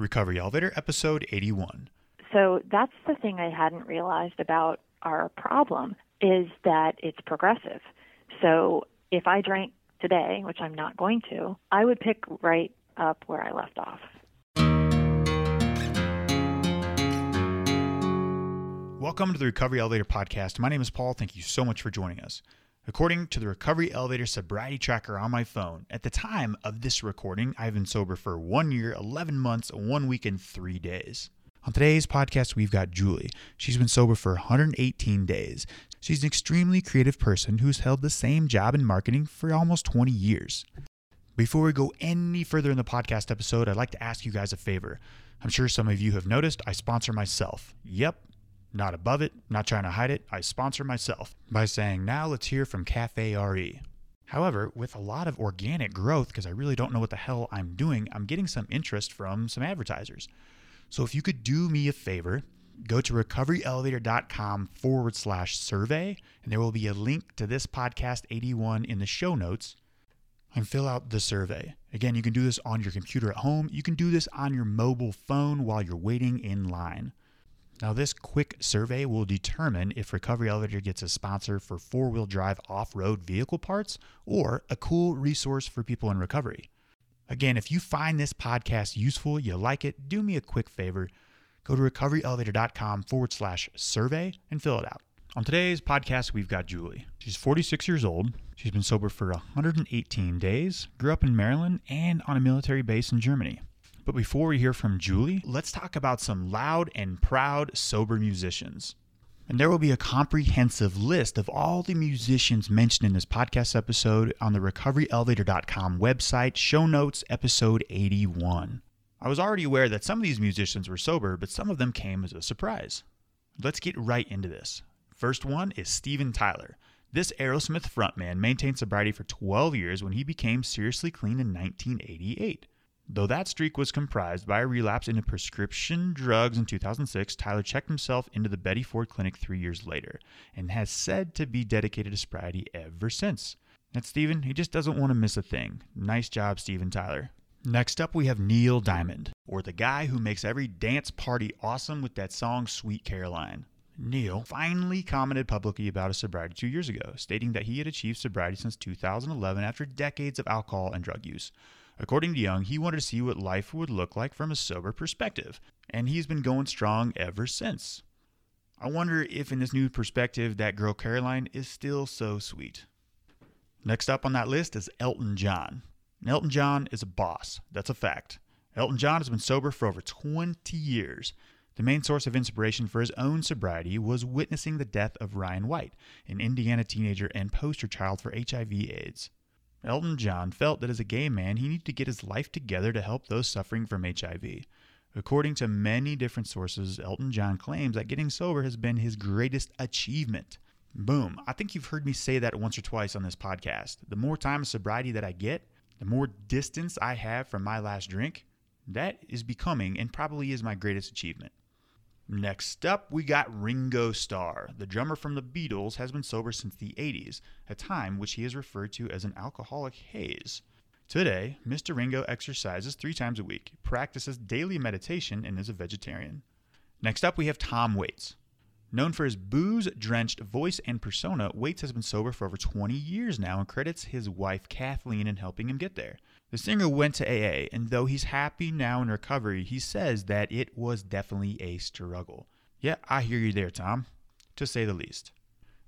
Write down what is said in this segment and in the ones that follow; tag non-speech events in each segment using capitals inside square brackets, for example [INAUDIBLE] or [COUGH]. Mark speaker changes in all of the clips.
Speaker 1: Recovery Elevator, episode 81.
Speaker 2: So that's the thing I hadn't realized about our problem is that it's progressive. So if I drank today, which I'm not going to, I would pick right up where I left off.
Speaker 1: Welcome to the Recovery Elevator Podcast. My name is Paul. Thank you so much for joining us. According to the Recovery Elevator sobriety tracker on my phone, at the time of this recording, I've been sober for one year, 11 months, one week, and three days. On today's podcast, we've got Julie. She's been sober for 118 days. She's an extremely creative person who's held the same job in marketing for almost 20 years. Before we go any further in the podcast episode, I'd like to ask you guys a favor. I'm sure some of you have noticed I sponsor myself. Yep, not above it, not trying to hide it, I sponsor myself by saying, now let's hear from Cafe RE. However, with a lot of organic growth, because I really don't know what the hell I'm doing, I'm getting some interest from some advertisers. So if you could do me a favor, go to recoveryelevator.com forward slash survey, and there will be a link to this podcast 81 in the show notes and fill out the survey. Again, you can do this on your computer at home. You can do this on your mobile phone while you're waiting in line. Now, this quick survey will determine if Recovery Elevator gets a sponsor for four wheel drive off road vehicle parts or a cool resource for people in recovery. Again, if you find this podcast useful, you like it, do me a quick favor. Go to recoveryelevator.com forward slash survey and fill it out. On today's podcast, we've got Julie. She's 46 years old. She's been sober for 118 days, grew up in Maryland and on a military base in Germany. But before we hear from Julie, let's talk about some loud and proud sober musicians. And there will be a comprehensive list of all the musicians mentioned in this podcast episode on the recoveryelevator.com website, show notes, episode 81. I was already aware that some of these musicians were sober, but some of them came as a surprise. Let's get right into this. First one is Steven Tyler. This Aerosmith frontman maintained sobriety for 12 years when he became seriously clean in 1988. Though that streak was comprised by a relapse into prescription drugs in 2006, Tyler checked himself into the Betty Ford Clinic three years later and has said to be dedicated to sobriety ever since. That's Steven. He just doesn't want to miss a thing. Nice job, Steven Tyler. Next up, we have Neil Diamond, or the guy who makes every dance party awesome with that song Sweet Caroline. Neil finally commented publicly about his sobriety two years ago, stating that he had achieved sobriety since 2011 after decades of alcohol and drug use. According to Young, he wanted to see what life would look like from a sober perspective, and he's been going strong ever since. I wonder if in this new perspective that girl Caroline is still so sweet. Next up on that list is Elton John. Elton John is a boss, that's a fact. Elton John has been sober for over 20 years. The main source of inspiration for his own sobriety was witnessing the death of Ryan White, an Indiana teenager and poster child for HIV/AIDS. Elton John felt that as a gay man, he needed to get his life together to help those suffering from HIV. According to many different sources, Elton John claims that getting sober has been his greatest achievement. Boom. I think you've heard me say that once or twice on this podcast. The more time of sobriety that I get, the more distance I have from my last drink, that is becoming and probably is my greatest achievement. Next up, we got Ringo Starr. The drummer from the Beatles has been sober since the 80s, a time which he has referred to as an alcoholic haze. Today, Mr. Ringo exercises three times a week, practices daily meditation, and is a vegetarian. Next up, we have Tom Waits. Known for his booze drenched voice and persona, Waits has been sober for over 20 years now and credits his wife Kathleen in helping him get there. The singer went to AA, and though he's happy now in recovery, he says that it was definitely a struggle. Yeah, I hear you there, Tom, to say the least.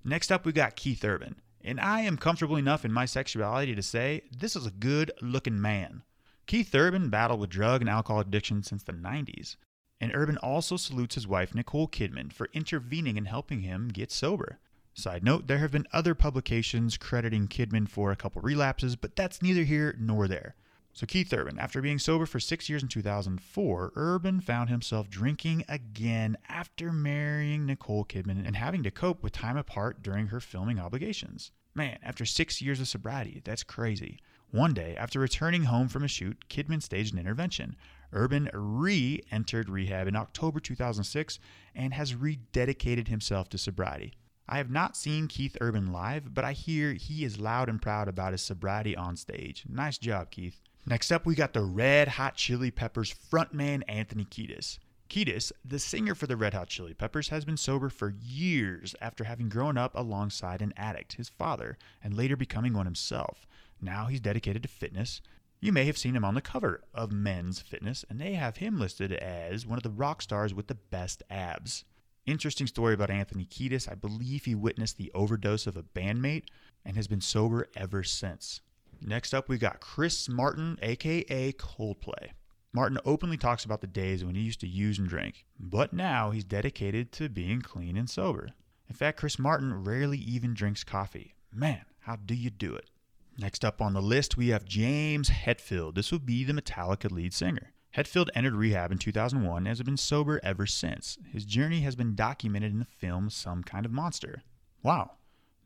Speaker 1: Next up, we got Keith Urban, and I am comfortable enough in my sexuality to say this is a good looking man. Keith Urban battled with drug and alcohol addiction since the 90s. And Urban also salutes his wife, Nicole Kidman, for intervening and helping him get sober. Side note, there have been other publications crediting Kidman for a couple relapses, but that's neither here nor there. So, Keith Urban, after being sober for six years in 2004, Urban found himself drinking again after marrying Nicole Kidman and having to cope with time apart during her filming obligations. Man, after six years of sobriety, that's crazy. One day, after returning home from a shoot, Kidman staged an intervention. Urban re entered rehab in October 2006 and has rededicated himself to sobriety. I have not seen Keith Urban live, but I hear he is loud and proud about his sobriety on stage. Nice job, Keith. Next up, we got the Red Hot Chili Peppers frontman Anthony Kiedis. Kiedis, the singer for the Red Hot Chili Peppers, has been sober for years after having grown up alongside an addict, his father, and later becoming one himself. Now he's dedicated to fitness. You may have seen him on the cover of Men's Fitness, and they have him listed as one of the rock stars with the best abs. Interesting story about Anthony Kiedis. I believe he witnessed the overdose of a bandmate and has been sober ever since. Next up, we got Chris Martin, aka Coldplay. Martin openly talks about the days when he used to use and drink, but now he's dedicated to being clean and sober. In fact, Chris Martin rarely even drinks coffee. Man, how do you do it? Next up on the list, we have James Hetfield. This would be the Metallica lead singer. Hetfield entered rehab in 2001 and has been sober ever since. His journey has been documented in the film Some Kind of Monster. Wow,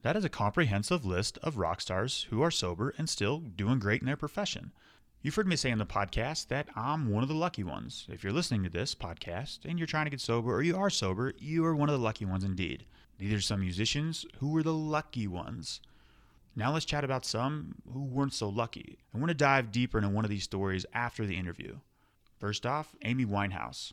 Speaker 1: that is a comprehensive list of rock stars who are sober and still doing great in their profession. You've heard me say on the podcast that I'm one of the lucky ones. If you're listening to this podcast and you're trying to get sober or you are sober, you are one of the lucky ones indeed. These are some musicians who were the lucky ones. Now let's chat about some who weren't so lucky. I want to dive deeper into one of these stories after the interview. First off, Amy Winehouse.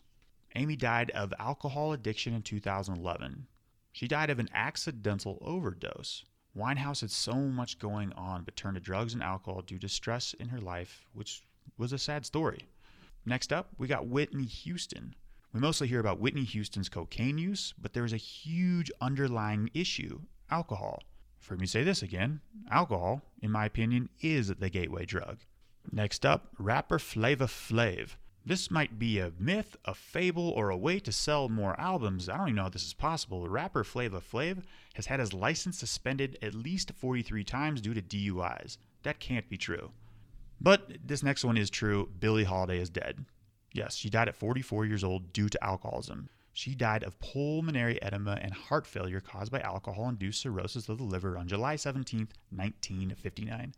Speaker 1: Amy died of alcohol addiction in 2011. She died of an accidental overdose. Winehouse had so much going on but turned to drugs and alcohol due to stress in her life, which was a sad story. Next up, we got Whitney Houston. We mostly hear about Whitney Houston's cocaine use, but there is a huge underlying issue alcohol. For me to say this again alcohol, in my opinion, is the gateway drug. Next up, rapper Flavor Flav. This might be a myth, a fable, or a way to sell more albums. I don't even know how this is possible. The rapper Flavor Flav has had his license suspended at least 43 times due to DUIs. That can't be true. But this next one is true. Billie Holiday is dead. Yes, she died at 44 years old due to alcoholism. She died of pulmonary edema and heart failure caused by alcohol induced cirrhosis of the liver on July 17, 1959.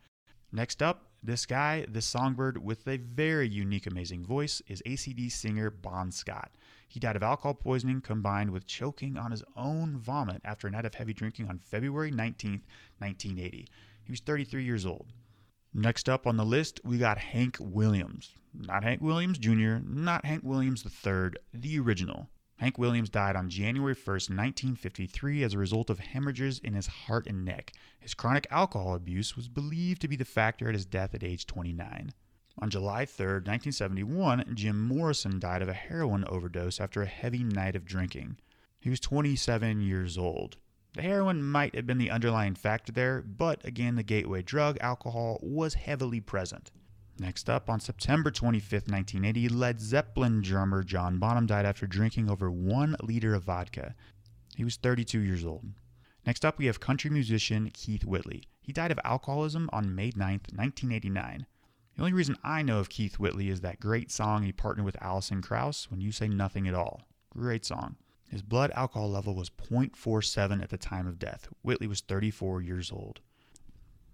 Speaker 1: Next up, this guy, this songbird with a very unique, amazing voice, is AC/DC singer Bon Scott. He died of alcohol poisoning combined with choking on his own vomit after a night of heavy drinking on February 19, 1980. He was 33 years old. Next up on the list, we got Hank Williams. Not Hank Williams Jr., not Hank Williams III, the original. Hank Williams died on January 1, 1953, as a result of hemorrhages in his heart and neck. His chronic alcohol abuse was believed to be the factor at his death at age 29. On July 3, 1971, Jim Morrison died of a heroin overdose after a heavy night of drinking. He was 27 years old. The heroin might have been the underlying factor there, but again, the gateway drug, alcohol, was heavily present. Next up, on September 25, 1980, Led Zeppelin drummer John Bonham died after drinking over one liter of vodka. He was 32 years old. Next up, we have country musician Keith Whitley. He died of alcoholism on May 9, 1989. The only reason I know of Keith Whitley is that great song he partnered with Alison Krauss, When You Say Nothing at All. Great song. His blood alcohol level was 0.47 at the time of death. Whitley was 34 years old.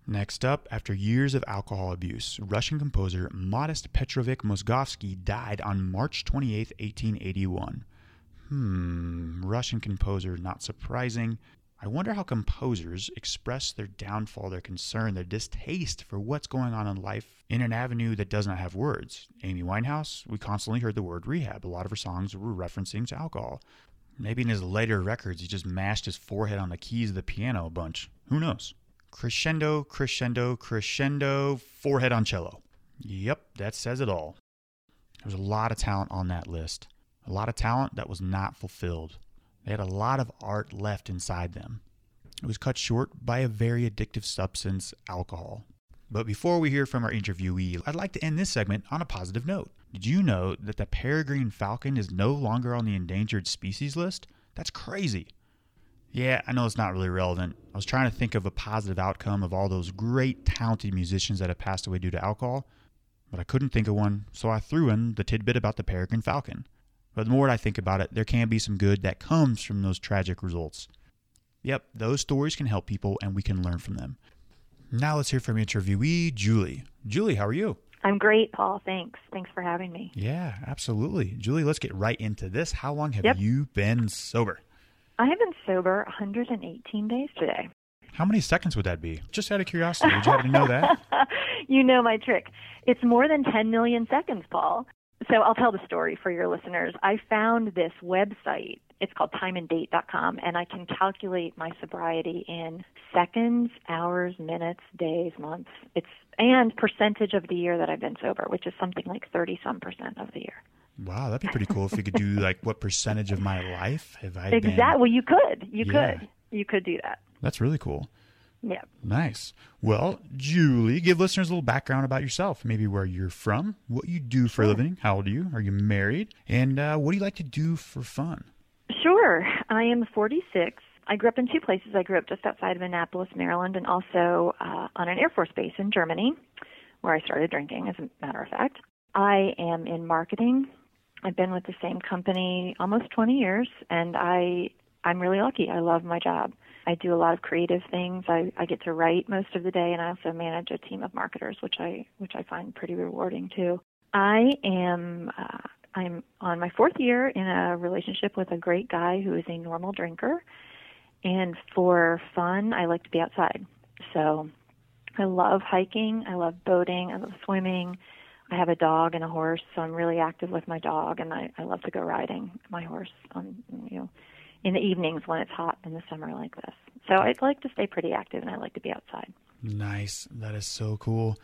Speaker 1: Next up, after years of alcohol abuse, Russian composer Modest Petrovich Mussorgsky died on March 28, 1881. Hmm, Russian composer, not surprising. I wonder how composers express their downfall, their concern, their distaste for what's going on in life in an avenue that does not have words. Amy Winehouse, we constantly heard the word rehab. A lot of her songs were referencing to alcohol. Maybe in his later records, he just mashed his forehead on the keys of the piano a bunch. Who knows? Crescendo, crescendo, crescendo, forehead on cello. Yep, that says it all. There's a lot of talent on that list. A lot of talent that was not fulfilled. They had a lot of art left inside them. It was cut short by a very addictive substance, alcohol. But before we hear from our interviewee, I'd like to end this segment on a positive note. Did you know that the peregrine falcon is no longer on the endangered species list? That's crazy. Yeah, I know it's not really relevant. I was trying to think of a positive outcome of all those great, talented musicians that have passed away due to alcohol, but I couldn't think of one, so I threw in the tidbit about the peregrine falcon. But the more I think about it, there can be some good that comes from those tragic results. Yep, those stories can help people and we can learn from them. Now let's hear from interviewee Julie. Julie, how are you?
Speaker 2: I'm great, Paul. Thanks. Thanks for having me.
Speaker 1: Yeah, absolutely. Julie, let's get right into this. How long have
Speaker 2: Yep.
Speaker 1: you been sober?
Speaker 2: I have been sober 118 days today.
Speaker 1: How many seconds would that be? Just out of curiosity, would you happen to know that? [LAUGHS]
Speaker 2: you know my trick. It's more than 10 million seconds, Paul. So I'll tell the story for your listeners. I found this website. It's called timeanddate.com, and I can calculate my sobriety in seconds, hours, minutes, days, months. It's and percentage of the year that I've been sober, which is something like 30 some percent of the year.
Speaker 1: Wow, that'd be pretty cool if you could do [LAUGHS] like what percentage of my life have I
Speaker 2: exactly.
Speaker 1: been?
Speaker 2: Well, you could. You
Speaker 1: Yeah.
Speaker 2: could. You could do that.
Speaker 1: That's really cool.
Speaker 2: Yeah.
Speaker 1: Nice. Well, Julie, give listeners a little background about yourself. Maybe where you're from, what you do for a living, how old are you, are you married, and uh, what do you like to do for fun?
Speaker 2: Sure. I am 46. I grew up in two places. I grew up just outside of Annapolis, Maryland, and also uh, on an Air Force base in Germany, where I started drinking, as a matter of fact. I am in marketing. I've been with the same company almost 20 years, and I I'm really lucky. I love my job. I do a lot of creative things. I, I get to write most of the day, and I also manage a team of marketers, which I which I find pretty rewarding too. I am uh, I'm on my fourth year in a relationship with a great guy who is a normal drinker, and for fun, I like to be outside. So I love hiking. I love boating. I love swimming. I have a dog and a horse, so I'm really active with my dog, and I, I love to go riding my horse on you know in the evenings when it's hot in the summer like this. So I'd like to stay pretty active, and I like to be outside.
Speaker 1: Nice. That is so cool.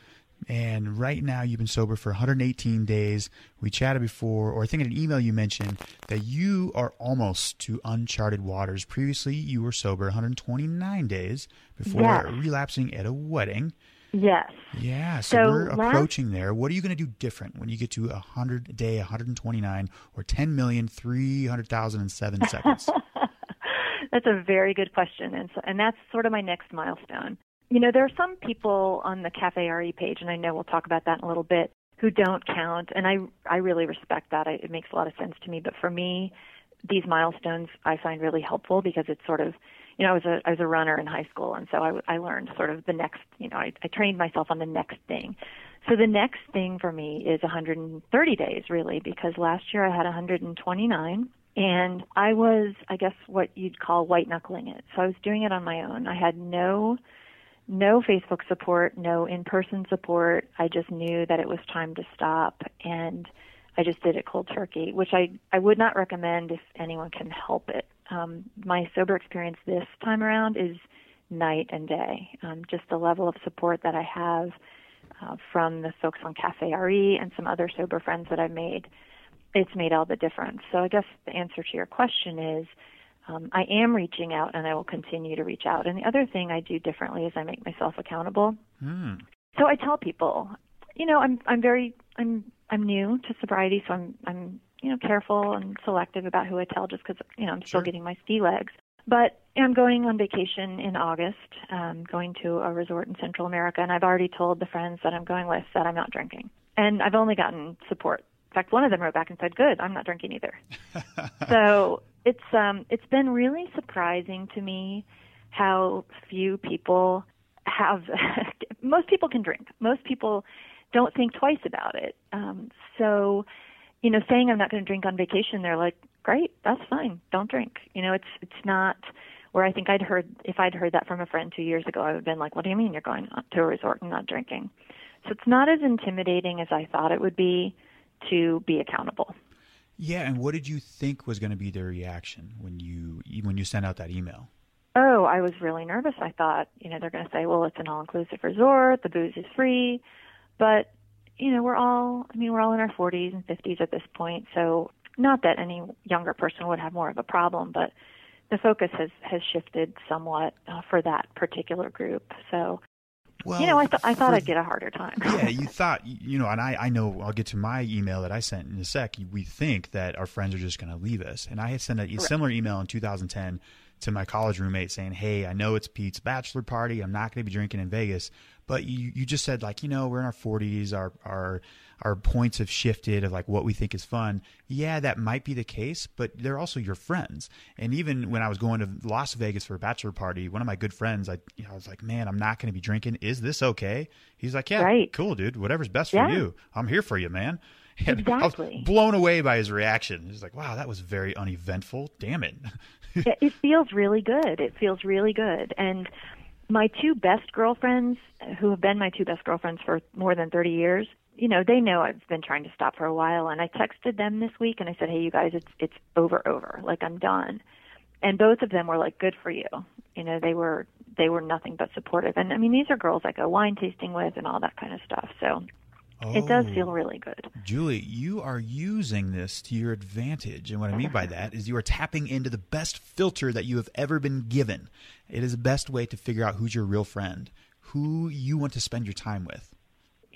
Speaker 1: And right now, you've been sober for 118 days. We chatted before, or I think in an email you mentioned that you are almost to uncharted waters. Previously, you were sober 129 days before
Speaker 2: Yes.
Speaker 1: relapsing at a wedding.
Speaker 2: Yes.
Speaker 1: Yeah, so,
Speaker 2: So
Speaker 1: we're
Speaker 2: last-
Speaker 1: approaching there. What are you going to do different when you get to a 100 a day, 129, or 10,300,007 [LAUGHS] seconds?
Speaker 2: That's a very good question, and so, and that's sort of my next milestone. You know, there are some people on the Cafe RE page, and I know we'll talk about that in a little bit, who don't count, and I I really respect that. I, it makes a lot of sense to me. But for me, these milestones I find really helpful because it's sort of, you know, I was a I was a runner in high school, and so I I learned sort of the next, you know, I, I trained myself on the next thing. So the next thing for me is 130 days, really, because last year I had 129. And I was, I guess, what you'd call white knuckling it. So I was doing it on my own. I had no, no Facebook support, no in-person support. I just knew that it was time to stop, and I just did it cold turkey, which I I would not recommend if anyone can help it. Um, my sober experience this time around is night and day. Um, just the level of support that I have uh, from the folks on Cafe RE and some other sober friends that I've made it's made all the difference. So I guess the answer to your question is um, I am reaching out and I will continue to reach out. And the other thing I do differently is I make myself accountable.
Speaker 1: Hmm.
Speaker 2: So I tell people, you know, I'm I'm very I'm I'm new to sobriety, so I'm I'm you know careful and selective about who I tell, just because you know I'm still
Speaker 1: Sure.
Speaker 2: getting my ski legs. But I'm going on vacation in August, um, going to a resort in Central America, and I've already told the friends that I'm going with that I'm not drinking. And I've only gotten support. In fact, one of them wrote back and said, "Good, I'm not drinking either." [LAUGHS] so it's um it's been really surprising to me how few people have [LAUGHS] most people can drink most people don't think twice about it um so you know saying i'm not going to drink on vacation they're like great that's fine don't drink you know it's it's not where i think i'd heard if i'd heard that from a friend two years ago i would have been like what do you mean you're going to a resort and not drinking so it's not as intimidating as i thought it would be to be accountable
Speaker 1: Yeah, and what did you think was going to be their reaction when you when you sent out that email?
Speaker 2: Oh, I was really nervous. I thought, you know, they're going to say, well, it's an all inclusive resort, the booze is free. But, you know, we're all, I mean, we're all in our 40s and 50s at this point. So, not that any younger person would have more of a problem, but the focus has, has shifted somewhat uh, for that particular group. So,
Speaker 1: Well,
Speaker 2: you know, I, th- I thought
Speaker 1: for-
Speaker 2: I'd get a harder time.
Speaker 1: yeah, [LAUGHS] you thought, you know, and I, I know I'll get to my email that I sent in a sec. We think that our friends are just going to leave us. And I had sent a similar email in 2010 to my college roommate saying, Hey, I know it's Pete's bachelor party. I'm not going to be drinking in Vegas. But you, you just said, like, you know, we're in our 40s. Our, our, our points have shifted of like what we think is fun. Yeah, that might be the case, but they're also your friends. And even when I was going to Las Vegas for a bachelor party, one of my good friends, I, you know, I was like, man, I'm not going to be drinking. Is this okay? He's like, yeah,
Speaker 2: Right.
Speaker 1: cool, dude. Whatever's best for you. I'm here for you, man. [LAUGHS] And I
Speaker 2: Exactly.
Speaker 1: was blown away by his reaction. He's like, wow, that was very uneventful. Damn it. [LAUGHS]
Speaker 2: it, it feels really good. It feels really good. And My two best girlfriends, who have been my two best girlfriends for more than 30 years, you know, they know I've been trying to stop for a while and I texted them this week and I said, "Hey, you guys, it's it's over over. Like I'm done." And both of them were like, "Good for you." You know, they were they were nothing but supportive. And I mean, these are girls I go wine tasting with and all that kind of stuff. So Oh, it does feel oh. really good.
Speaker 1: Julie, you are using this to your advantage. And what I mean by that is you are tapping into the best filter that you have ever been given. It is the best way to figure out who's your real friend, who you want to spend your time with.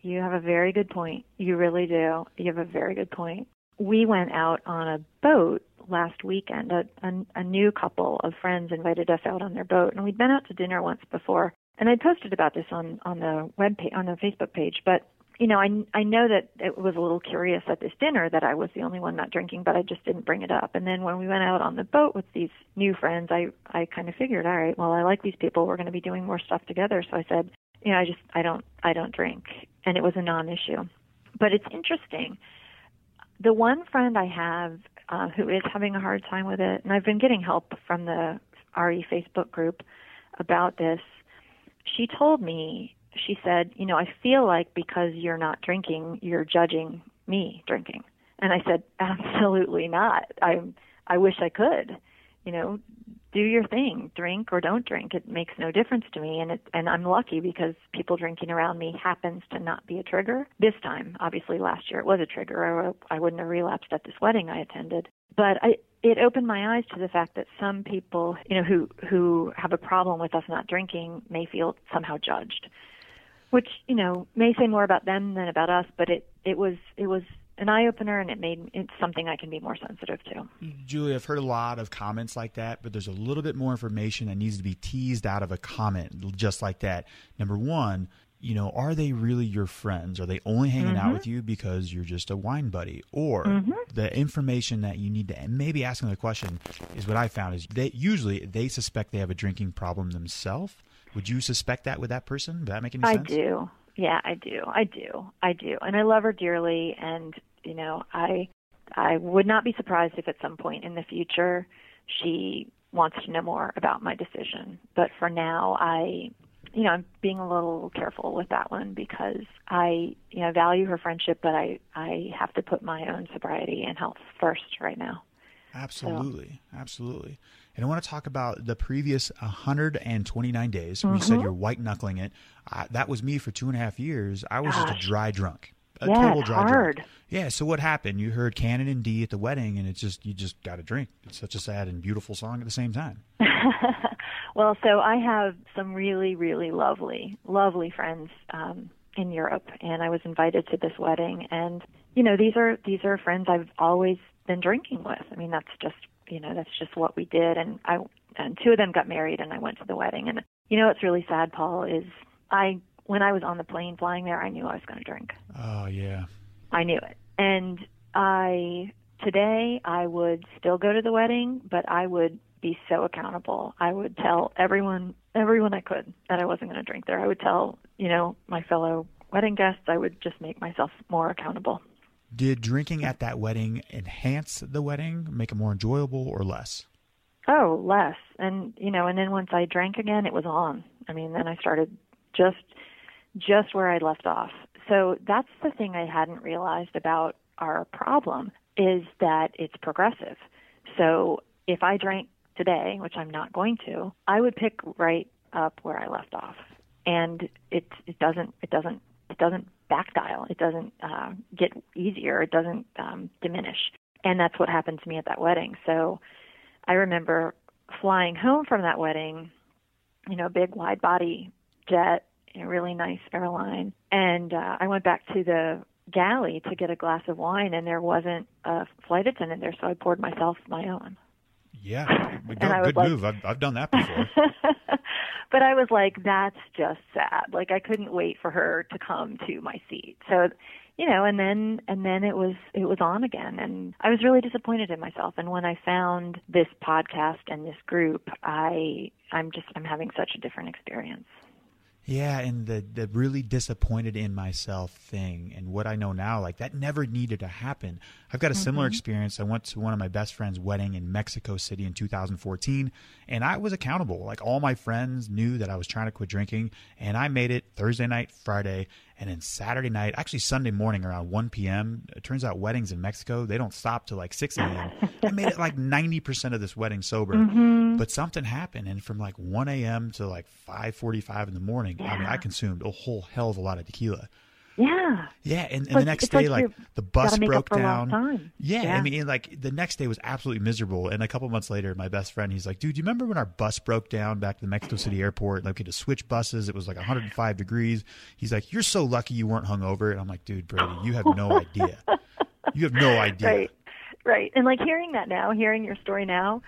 Speaker 2: You have a very good point. You really do. You have a very good point. We went out on a boat last weekend. A, a, a new couple of friends invited us out on their boat, and we'd been out to dinner once before. And I posted about this on on the web page, on the Facebook page, but you know, I I know that it was a little curious at this dinner that I was the only one not drinking, but I just didn't bring it up. And then when we went out on the boat with these new friends, I I kind of figured, all right, well, I like these people. We're going to be doing more stuff together. So I said, you know, I just I don't I don't drink, and it was a non-issue. But it's interesting. The one friend I have uh, who is having a hard time with it, and I've been getting help from the RE Facebook group about this. She told me she said, You know, I feel like because you're not drinking, you're judging me drinking. And I said, [LAUGHS] Absolutely not. I I wish I could. You know, do your thing, drink or don't drink. It makes no difference to me, and it and I'm lucky because people drinking around me happens to not be a trigger. This time, obviously, last year it was a trigger, or I wouldn't have relapsed at this wedding I attended. But I it opened my eyes to the fact that some people, you know, who who have a problem with us not drinking may feel somehow judged which you know may say more about them than about us, but it it was it was an eye opener and it made it's something I can be more sensitive to.
Speaker 1: Julie, I've heard a lot of comments like that, but there's a little bit more information that needs to be teased out of a comment just like that. Number one, you know, are they really your friends? Are they only hanging mm-hmm. out with you because you're just a wine buddy? Or mm-hmm. the information that you need to maybe asking the question is what I found is they usually they suspect they have a drinking problem themselves would you suspect that with that person? Would that make any
Speaker 2: sense? I do. Yeah, I do. I do. I do. And I love her dearly and, you know, I I would not be surprised if at some point in the future she wants to know more about my decision. But for now, I you know, I'm being a little careful with that one because I, you know, value her friendship, but I, I have to put my own sobriety and health first right now.
Speaker 1: Absolutely, so. absolutely. And I want to talk about the previous 129 days. Mm-hmm. You said you're white knuckling it. Uh, that was me for two and a half years. I was Gosh. just a dry drunk. A
Speaker 2: yeah, total dry hard.
Speaker 1: drunk. Yeah. So what happened? You heard Canon in D at the wedding, and it's just you just got to drink. It's such a sad and beautiful song at the same time. [LAUGHS]
Speaker 2: well, so I have some really, really lovely, lovely friends um, in Europe, and I was invited to this wedding. And you know, these are these are friends I've always been drinking with. I mean, that's just you know that's just what we did. And i and two of them got married and i went to the wedding. And you know what's really sad paul is i when i was on the plane flying there i knew i was going to drink.
Speaker 1: Oh yeah.
Speaker 2: I knew it. And i today i would still go to the wedding but i would be so accountable. I would tell everyone everyone i could that i wasn't going to drink there. I would tell you know my fellow wedding guests. I would just make myself more accountable
Speaker 1: did drinking at that wedding enhance the wedding, make it more enjoyable, or less?
Speaker 2: Oh, less. And you know, and then once I drank again, it was on. I mean, then I started just just where I left off. So that's the thing I hadn't realized about our problem is that it's progressive. So if I drank today, which I'm not going to, I would pick right up where I left off. And it it doesn't it doesn't it doesn't back dial. It doesn't uh, get easier. It doesn't um, diminish. And that's what happened to me at that wedding. So I remember flying home from that wedding, you know, big wide body jet, a really nice airline. And uh, I went back to the galley to get a glass of wine, and there wasn't a flight attendant there, so I poured myself my own.
Speaker 1: Yeah, good, good like, move. I've, I've done that before. [LAUGHS]
Speaker 2: but I was like, that's just sad. Like I couldn't wait for her to come to my seat. So, you know, and then and then it was it was on again, and I was really disappointed in myself. And when I found this podcast and this group, I I'm just I'm having such a different experience.
Speaker 1: Yeah, and the the really disappointed in myself thing and what I know now, like that never needed to happen. I've got a mm-hmm. similar experience. I went to one of my best friend's wedding in Mexico City in 2014, and I was accountable. Like all my friends knew that I was trying to quit drinking, and I made it Thursday night, Friday, and then Saturday night, actually Sunday morning around 1 p.m. It turns out weddings in Mexico they don't stop till like 6 a.m. I made it like 90% of this wedding sober, mm-hmm. but something happened, and from like 1 a.m. to like 5:45 in the morning, yeah. I mean, I consumed a whole hell of a lot of tequila.
Speaker 2: Yeah.
Speaker 1: Yeah, and, and the next day, like, like the bus broke down.
Speaker 2: Yeah,
Speaker 1: yeah, I mean, like the next day was absolutely miserable. And a couple months later, my best friend, he's like, "Dude, do you remember when our bus broke down back to the Mexico City airport? Like, we had to switch buses. It was like 105 degrees." He's like, "You're so lucky you weren't hungover." And I'm like, "Dude, Brady, you have no idea. You have no [LAUGHS] idea."
Speaker 2: Right, right. And like hearing that now, hearing your story now,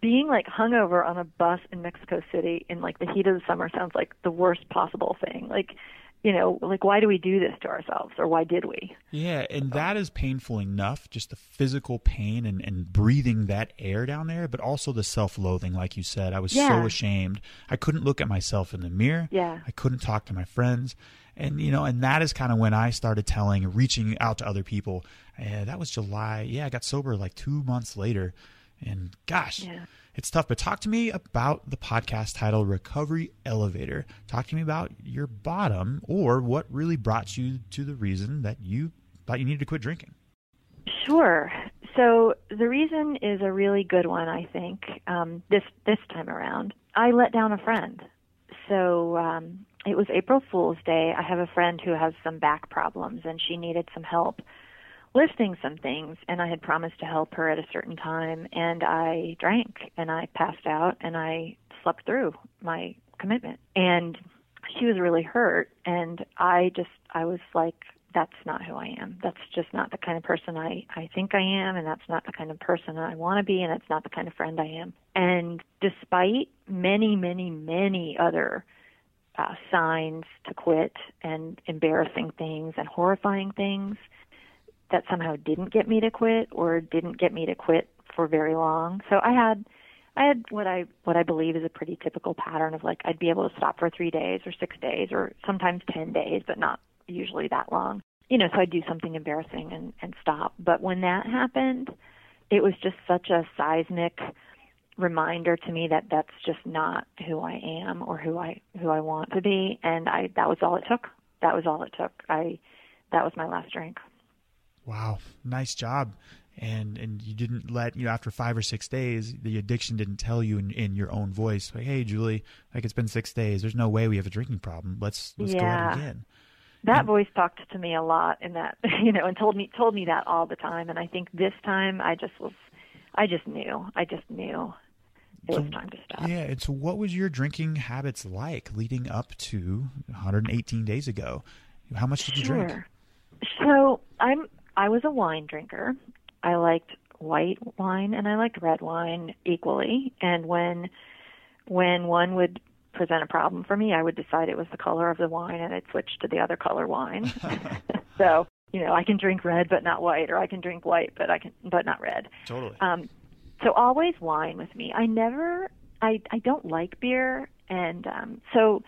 Speaker 2: being like hungover on a bus in Mexico City in like the heat of the summer sounds like the worst possible thing. Like you know, like why do we do this to ourselves or why did we?
Speaker 1: Yeah, and that is painful enough, just the physical pain and, and breathing that air down there, but also the self loathing, like you said. I was yeah. so ashamed. I couldn't look at myself in the mirror.
Speaker 2: Yeah.
Speaker 1: I couldn't talk to my friends. And you know, and that is kind of when I started telling, reaching out to other people. And that was July. Yeah, I got sober like two months later. And gosh, yeah it's tough. But talk to me about the podcast title Recovery Elevator. Talk to me about your bottom or what really brought you to the reason that you thought you needed to quit drinking.
Speaker 2: Sure. So the reason is a really good one, I think. Um, this this time around, I let down a friend. So um, it was April Fool's Day. I have a friend who has some back problems, and she needed some help lifting some things and I had promised to help her at a certain time and I drank and I passed out and I slept through my commitment and she was really hurt and I just I was like that's not who I am. That's just not the kind of person I I think I am and that's not the kind of person I want to be and that's not the kind of friend I am. And despite many many many other uh, signs to quit and embarrassing things and horrifying things, that somehow didn't get me to quit or didn't get me to quit for very long. So I had I had what I what I believe is a pretty typical pattern of like I'd be able to stop for 3 days or 6 days or sometimes 10 days but not usually that long. You know, so I'd do something embarrassing and and stop. But when that happened, it was just such a seismic reminder to me that that's just not who I am or who I who I want to be and I that was all it took. That was all it took. I that was my last drink.
Speaker 1: Wow, nice job. And and you didn't let you know after five or six days the addiction didn't tell you in, in your own voice like hey Julie like it's been six days there's no way we have a drinking problem let's let's
Speaker 2: yeah.
Speaker 1: go at it again
Speaker 2: that and, voice talked to me a lot in that [LAUGHS] you know and told me told me that all the time and I think this time I just was I just knew I just knew it so, was time to stop.
Speaker 1: Yeah, and so what was your drinking habits like leading up to 118 days ago? How much did you
Speaker 2: sure.
Speaker 1: drink?
Speaker 2: So I'm I was a wine drinker. I liked white wine and I liked red wine equally. And when when one would present a problem for me, I would decide it was the color of the wine and I'd switch to the other color wine. [LAUGHS] so, you know, I can drink red but not white or I can drink white but I can but not red.
Speaker 1: Totally.
Speaker 2: Um so always wine with me. I never I I don't like beer and um so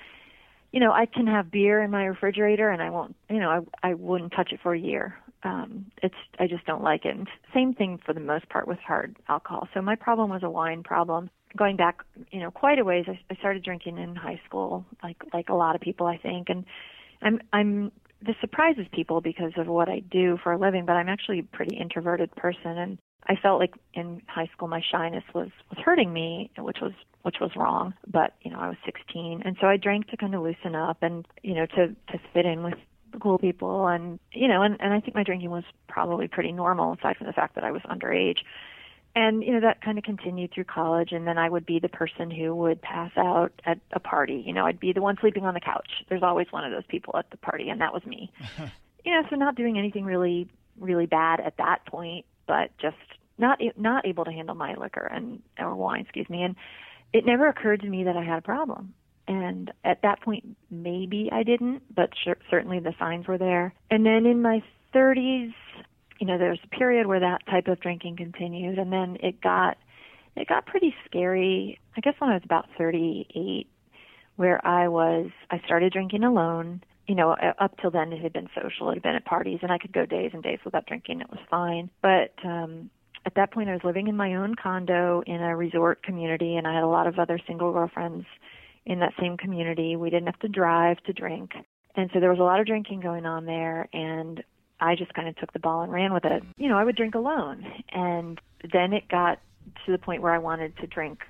Speaker 2: you know, I can have beer in my refrigerator and I won't, you know, I I wouldn't touch it for a year um, it's I just don't like it. And same thing for the most part with hard alcohol. So my problem was a wine problem. Going back, you know, quite a ways. I, I started drinking in high school, like like a lot of people, I think. And I'm I'm this surprises people because of what I do for a living, but I'm actually a pretty introverted person, and I felt like in high school my shyness was was hurting me, which was which was wrong. But you know, I was 16, and so I drank to kind of loosen up and you know to to fit in with cool people and you know and and I think my drinking was probably pretty normal aside from the fact that I was underage. And you know that kind of continued through college and then I would be the person who would pass out at a party. You know I'd be the one sleeping on the couch. There's always one of those people at the party and that was me. [LAUGHS] You know so not doing anything really really bad at that point but just not not able to handle my liquor and or wine excuse me. And it never occurred to me that I had a problem and at that point, maybe I didn't, but sure, certainly the signs were there. And then in my 30s, you know, there was a period where that type of drinking continued, and then it got it got pretty scary. I guess when I was about 38, where I was, I started drinking alone. You know, up till then it had been social, it had been at parties, and I could go days and days without drinking. It was fine. But um, at that point, I was living in my own condo in a resort community, and I had a lot of other single girlfriends in that same community. We didn't have to drive to drink. And so there was a lot of drinking going on there, and I just kind of took the ball and ran with it. You know, I would drink alone. And then it got to the point where I wanted to drink,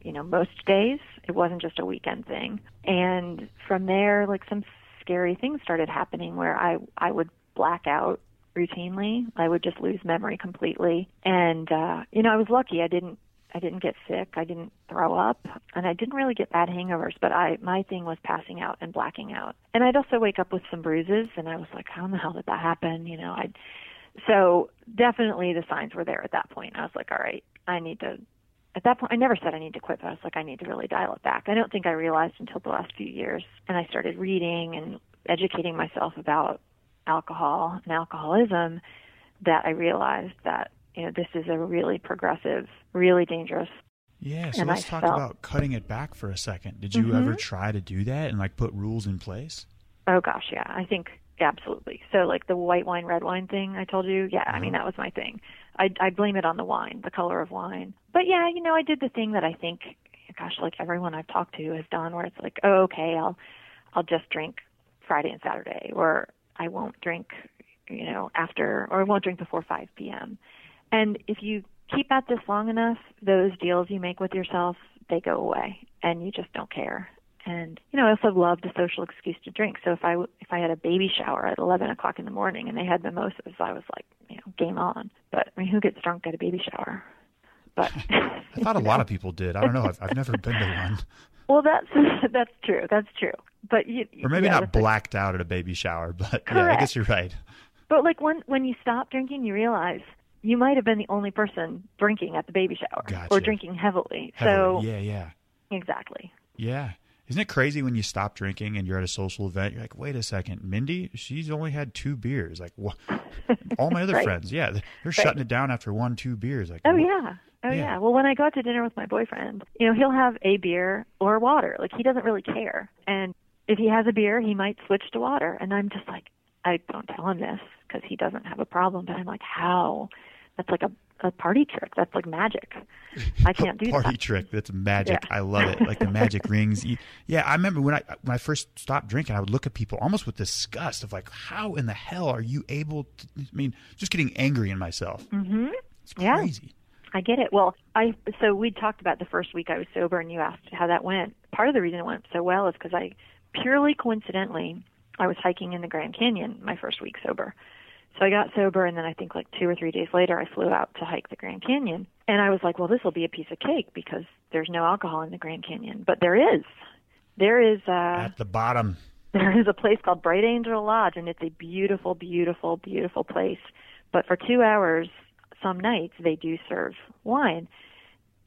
Speaker 2: you know, most days. It wasn't just a weekend thing. And from there, like some scary things started happening where I I would black out routinely. I would just lose memory completely. And uh, you know, I was lucky. I didn't I didn't get sick. I didn't throw up, and I didn't really get bad hangovers. But I, my thing was passing out and blacking out. And I'd also wake up with some bruises, and I was like, how in the hell did that happen? You know, I. So definitely the signs were there at that point. I was like, all right, I need to. At that point, I never said I need to quit, but I was like, I need to really dial it back. I don't think I realized until the last few years, and I started reading and educating myself about alcohol and alcoholism, that I realized that you know, this is a really progressive, really dangerous.
Speaker 1: Yeah, so let's I talk felt, about cutting it back for a second. Did you mm-hmm. ever try to do that and like put rules in place?
Speaker 2: Oh gosh, yeah. I think absolutely. So like the white wine, red wine thing I told you, yeah, uh-huh. I mean uh-huh. that was my thing. I I blame it on the wine, the color of wine. But yeah, you know, I did the thing that I think gosh, like everyone I've talked to has done where it's like, "Oh, okay, I'll I'll just drink Friday and Saturday or I won't drink, you know, after or I won't drink before 5 p.m." And if you keep at this long enough, those deals you make with yourself, they go away and you just don't care. And you know, I also loved a social excuse to drink. So if I if I had a baby shower at 11 o'clock in the morning and they had mimosas, I was like, you know, game on. But I mean, who gets drunk at a baby shower? But [LAUGHS] [LAUGHS]
Speaker 1: I thought a lot of people did. I don't know. I've, I've never been to one.
Speaker 2: Well, that's [LAUGHS] that's true. That's true. But you,
Speaker 1: or maybe
Speaker 2: yeah,
Speaker 1: not blacked out at a baby shower. But Correct. yeah, I guess you're right.
Speaker 2: But like when when you stop drinking, you realize you might have been the only person drinking at the baby shower
Speaker 1: gotcha.
Speaker 2: or drinking heavily.
Speaker 1: heavily. So yeah, yeah,
Speaker 2: exactly.
Speaker 1: Yeah. Isn't it crazy when you stop drinking and you're at a social event? You're like, wait a second, Mindy, she's only had two beers. Like, what? [LAUGHS] all my other
Speaker 2: right.
Speaker 1: friends, yeah, they're right. shutting it down after one, two beers. Like,
Speaker 2: oh what? yeah, oh yeah. yeah. Well, when I go out to dinner with my boyfriend, you know, he'll have a beer or water. Like, he doesn't really care. And if he has a beer, he might switch to water. And I'm just like, I don't tell him this because he doesn't have a problem. But I'm like, how? That's like a, a party trick. That's like magic. I [LAUGHS] can't do that.
Speaker 1: party
Speaker 2: that.
Speaker 1: trick. That's magic. Yeah. I love it. Like the [LAUGHS] magic rings. Yeah, I remember when I when I first stopped drinking, I would look at people almost with disgust of like, how in the hell are you able to? I mean, just getting angry in myself.
Speaker 2: Mm-hmm.
Speaker 1: It's crazy.
Speaker 2: Yeah. I get it. Well, I so we talked about the first week I was sober, and you asked how that went. Part of the reason it went so well is because I purely coincidentally I was hiking in the Grand Canyon my first week sober, so I got sober, and then I think like two or three days later, I flew out to hike the Grand Canyon. And I was like, well, this will be a piece of cake because there's no alcohol in the Grand Canyon. But there is. There is. Uh,
Speaker 1: At the bottom. [LAUGHS]
Speaker 2: There is a place called Bright Angel Lodge, and it's a beautiful, beautiful, beautiful place. But for two hours, some nights, they do serve wine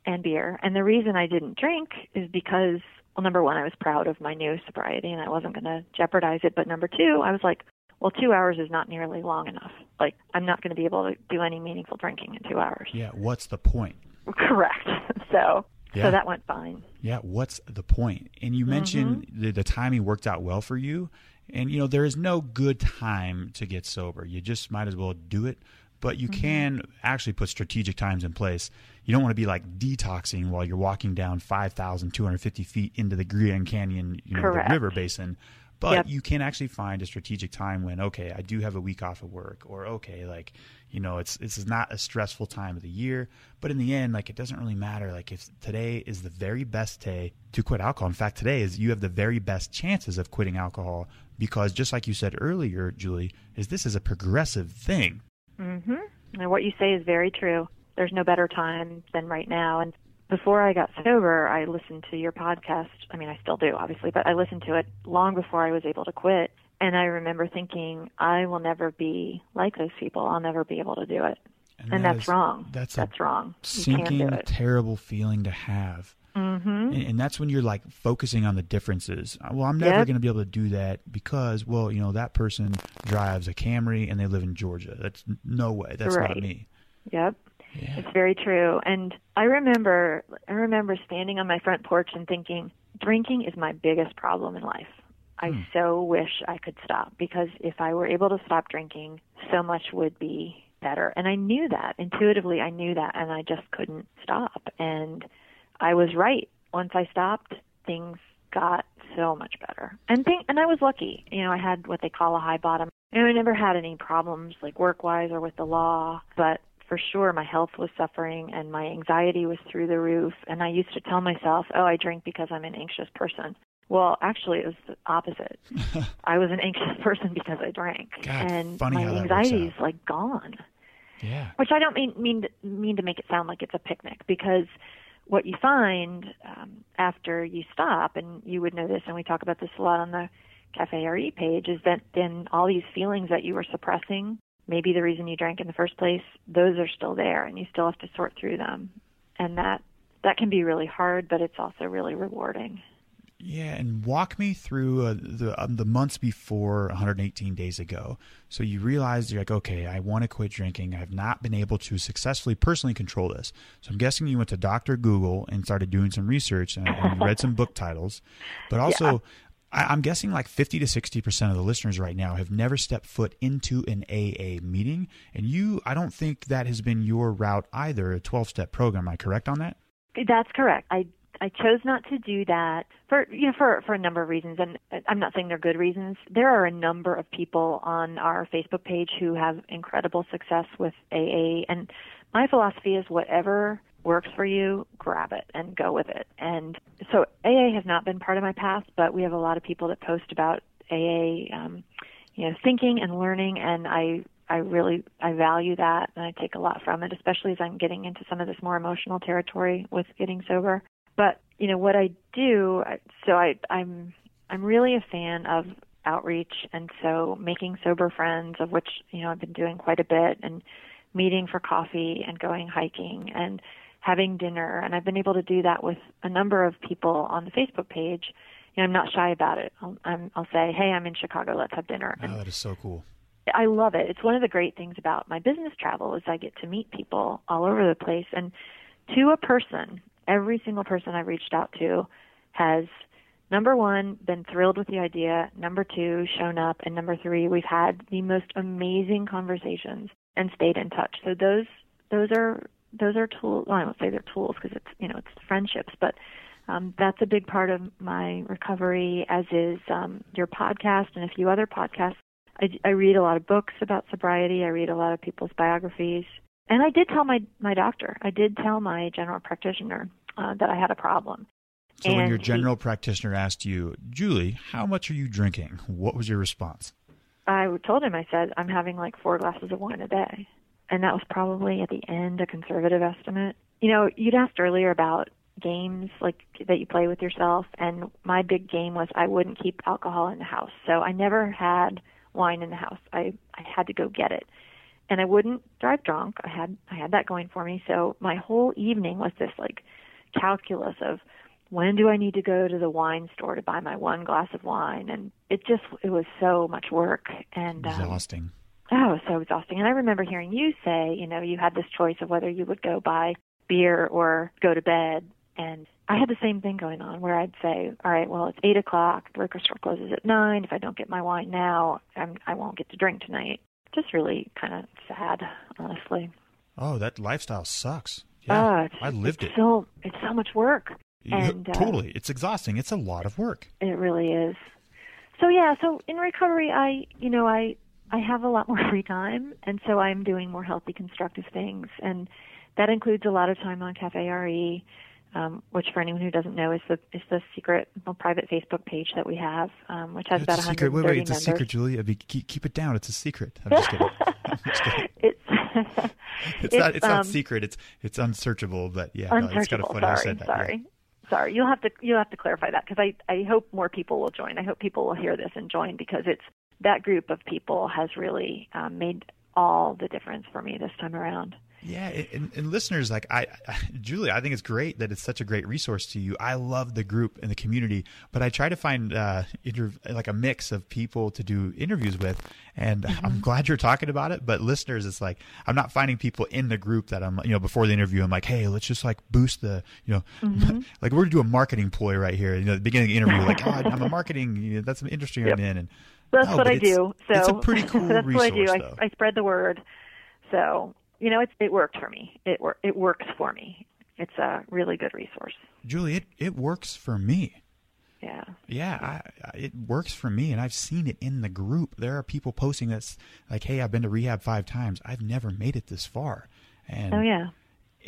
Speaker 2: and beer. And the reason I didn't drink is because, well, number one, I was proud of my new sobriety and I wasn't going to jeopardize it. But number two, I was like, well, two hours is not nearly long enough. Like, I'm not going to be able to do any meaningful drinking in two hours.
Speaker 1: Yeah, what's the point?
Speaker 2: Correct. [LAUGHS] So, yeah. so that went fine.
Speaker 1: Yeah, what's the point? And you mentioned mm-hmm. the, the timing worked out well for you. And, you know, there is no good time to get sober. You just might as well do it. But you mm-hmm. can actually put strategic times in place. You don't want to be like detoxing while you're walking down 5,250 feet into the Grand Canyon, you know, the river basin but yep. you can actually find a strategic time when, okay, I do have a week off of work, or okay, like, you know, it's this is not a stressful time of the year. But in the end, like it doesn't really matter. Like if today is the very best day to quit alcohol. In fact, today is you have the very best chances of quitting alcohol because just like you said earlier, Julie, is this is a progressive thing.
Speaker 2: Mm-hmm. And what you say is very true. There's no better time than right now. And before I got sober, I listened to your podcast. I mean, I still do, obviously, but I listened to it long before I was able to quit. And I remember thinking, I will never be like those people. I'll never be able to do it. And, and that that's is, wrong. That's, that's wrong.
Speaker 1: Sinking, terrible feeling to have.
Speaker 2: Mm-hmm.
Speaker 1: And, and, that's when you're like focusing on the differences. Uh, well, I'm never yep. going to be able to do that because, well, you know, that person drives a Camry and they live in Georgia. That's no way. That's
Speaker 2: right.
Speaker 1: not me.
Speaker 2: Yep. Yeah. It's very true. And I remember I remember standing on my front porch and thinking, drinking is my biggest problem in life. I
Speaker 1: Hmm.
Speaker 2: so wish I could stop because if I were able to stop drinking, so much would be better. And I knew that intuitively. I knew that, and I just couldn't stop. And I was right. Once I stopped, things got so much better. And think, and I was lucky. You know, I had what they call a high bottom. And I never had any problems like work wise or with the law, but for sure my health was suffering and my anxiety was through the roof. And I used to tell myself, oh, I drink because I'm an anxious person. Well, actually, it was the opposite. [LAUGHS] I was an anxious person because I drank,
Speaker 1: God,
Speaker 2: and my anxiety is like gone.
Speaker 1: Yeah.
Speaker 2: Which I don't mean mean to, mean to make it sound like it's a picnic because what you find um, after you stop, and you would know this, and we talk about this a lot on the Cafe RE page, is that then all these feelings that you were suppressing, maybe the reason you drank in the first place, those are still there, and you still have to sort through them, and that that can be really hard, but it's also really rewarding.
Speaker 1: Yeah, and walk me through uh, the um, the months before 118 days ago. So you realized you're like, okay, I want to quit drinking. I've not been able to successfully personally control this. So I'm guessing you went to Doctor Google and started doing some research and, and read some book titles, but [LAUGHS] also. I, I'm guessing like 50 to 60 percent of the listeners right now have never stepped foot into an AA meeting, and you, I don't think that has been your route either. A 12 step program. Am I correct on that?
Speaker 2: That's correct. I I chose not to do that for you know for for a number of reasons, and I'm not saying they're good reasons. There are a number of people on our Facebook page who have incredible success with AA, and my philosophy is whatever works for you, grab it and go with it. And so AA has not been part of my past, but we have a lot of people that post about AA, um, you know, thinking and learning, and I I really I value that and I take a lot from it, especially as I'm getting into some of this more emotional territory with getting sober. But you know what I do, so I I'm I'm really a fan of outreach and so making sober friends of which you know I've been doing quite a bit and meeting for coffee and going hiking and having dinner and I've been able to do that with a number of people on the Facebook page. You know, I'm not shy about it. I'll, I'm, I'll say, "Hey, I'm in Chicago. Let's have dinner." And
Speaker 1: Oh, that is so cool.
Speaker 2: I love it. It's one of the great things about my business travel is I get to meet people all over the place and to a person, every single person I've reached out to has number 1 been thrilled with the idea, number 2 shown up and number 3 we've had the most amazing conversations and stayed in touch. So those those are those are tools. Well, I won't say they're tools because it's you know it's friendships, but um, that's a big part of my recovery, as is um, your podcast and a few other podcasts. I, I read a lot of books about sobriety. I read a lot of people's biographies, and I did tell my my doctor. I did tell my general practitioner uh, that I had a problem.
Speaker 1: So when your
Speaker 2: And he-
Speaker 1: general practitioner asked you, Julie, how much are you drinking? What was your response?
Speaker 2: I told him, I said, I'm having like four glasses of wine a day. And that was probably at the end a conservative estimate. You know, you'd asked earlier about games like that you play with yourself and my big game was I wouldn't keep alcohol in the house. So I never had wine in the house. I I had to go get it. And I wouldn't drive drunk. I had I had that going for me. So my whole evening was this like calculus of when do I need to go to the wine store to buy my one glass of wine? And it just it was so much work and um,
Speaker 1: Exhausting.
Speaker 2: Oh, so exhausting. And I remember hearing you say, you know, you had this choice of whether you would go buy beer or go to bed. And I had the same thing going on where I'd say, all right, well, it's eight o'clock. The liquor store closes at nine. If I don't get my wine now, I'm, I won't get to drink tonight. Just really kind of sad, honestly.
Speaker 1: Oh, that lifestyle sucks.
Speaker 2: Oh,
Speaker 1: Yeah,
Speaker 2: it's,
Speaker 1: I lived it.
Speaker 2: So it's so much work. And, uh,
Speaker 1: totally. It's exhausting. It's a lot of work.
Speaker 2: It really is. So yeah, so in recovery, I, you know, I I have a lot more [LAUGHS] free time, and so I'm doing more healthy, constructive things, and that includes a lot of time on Cafe RE, um, which for anyone who doesn't know is the is the secret well, private Facebook page that we have, um, which has
Speaker 1: It's
Speaker 2: about
Speaker 1: a secret.
Speaker 2: 130
Speaker 1: Wait, wait. It's
Speaker 2: members.
Speaker 1: a secret, Julie. It'd keep, keep it down. It's a secret. I'm just kidding. [LAUGHS] I'm just kidding.
Speaker 2: it's [LAUGHS]
Speaker 1: It's, not. It's
Speaker 2: um,
Speaker 1: not secret. It's it's unsearchable. But yeah, no, it's kind of
Speaker 2: unsearchable.
Speaker 1: funny
Speaker 2: sorry,
Speaker 1: said that. yeah.
Speaker 2: sorry, sorry. You'll have to you'll have to clarify that because I I hope more people will join. I hope people will hear this and join because it's that group of people has really um, made all the difference for me this time around.
Speaker 1: Yeah, and, and, listeners, like I, I, [LAUGHS] Julie, I think it's great that it's such a great resource to you. I love the group and the community, but I try to find uh, inter- like a mix of people to do interviews with, and mm-hmm. I'm glad you're talking about it. But listeners, it's like I'm not finding people in the group that I'm, you know, before the interview, I'm like, hey, let's just like boost the, you know, mm-hmm. [LAUGHS] like we're gonna do a marketing ploy right here. You know, the beginning of the interview, like, [LAUGHS] oh, I'm a marketing, you know, that's an industry yep. I'm in, and
Speaker 2: that's no, what I do. So
Speaker 1: it's a pretty [LAUGHS] cool
Speaker 2: that's
Speaker 1: resource,
Speaker 2: what I do. I, I spread the word. So you know, it it worked for me. It wor- it works for me. It's a really good resource.
Speaker 1: Julie, it it works for me.
Speaker 2: Yeah.
Speaker 1: Yeah, I, I, it works for me, and I've seen it in the group. There are people posting that's like, "Hey, I've been to rehab five times. I've never made it this far." And
Speaker 2: oh yeah.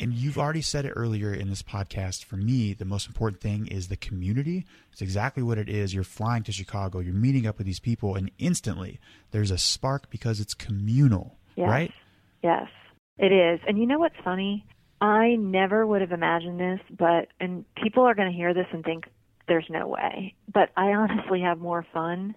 Speaker 1: And you've already said it earlier in this podcast. For me, the most important thing is the community. It's exactly what it is. You're flying to Chicago, you're meeting up with these people, and instantly there's a spark because it's communal,
Speaker 2: yes.
Speaker 1: right?
Speaker 2: Yes. It is. And you know what's funny? I never would have imagined this, but and people are going to hear this and think there's no way. But I honestly have more fun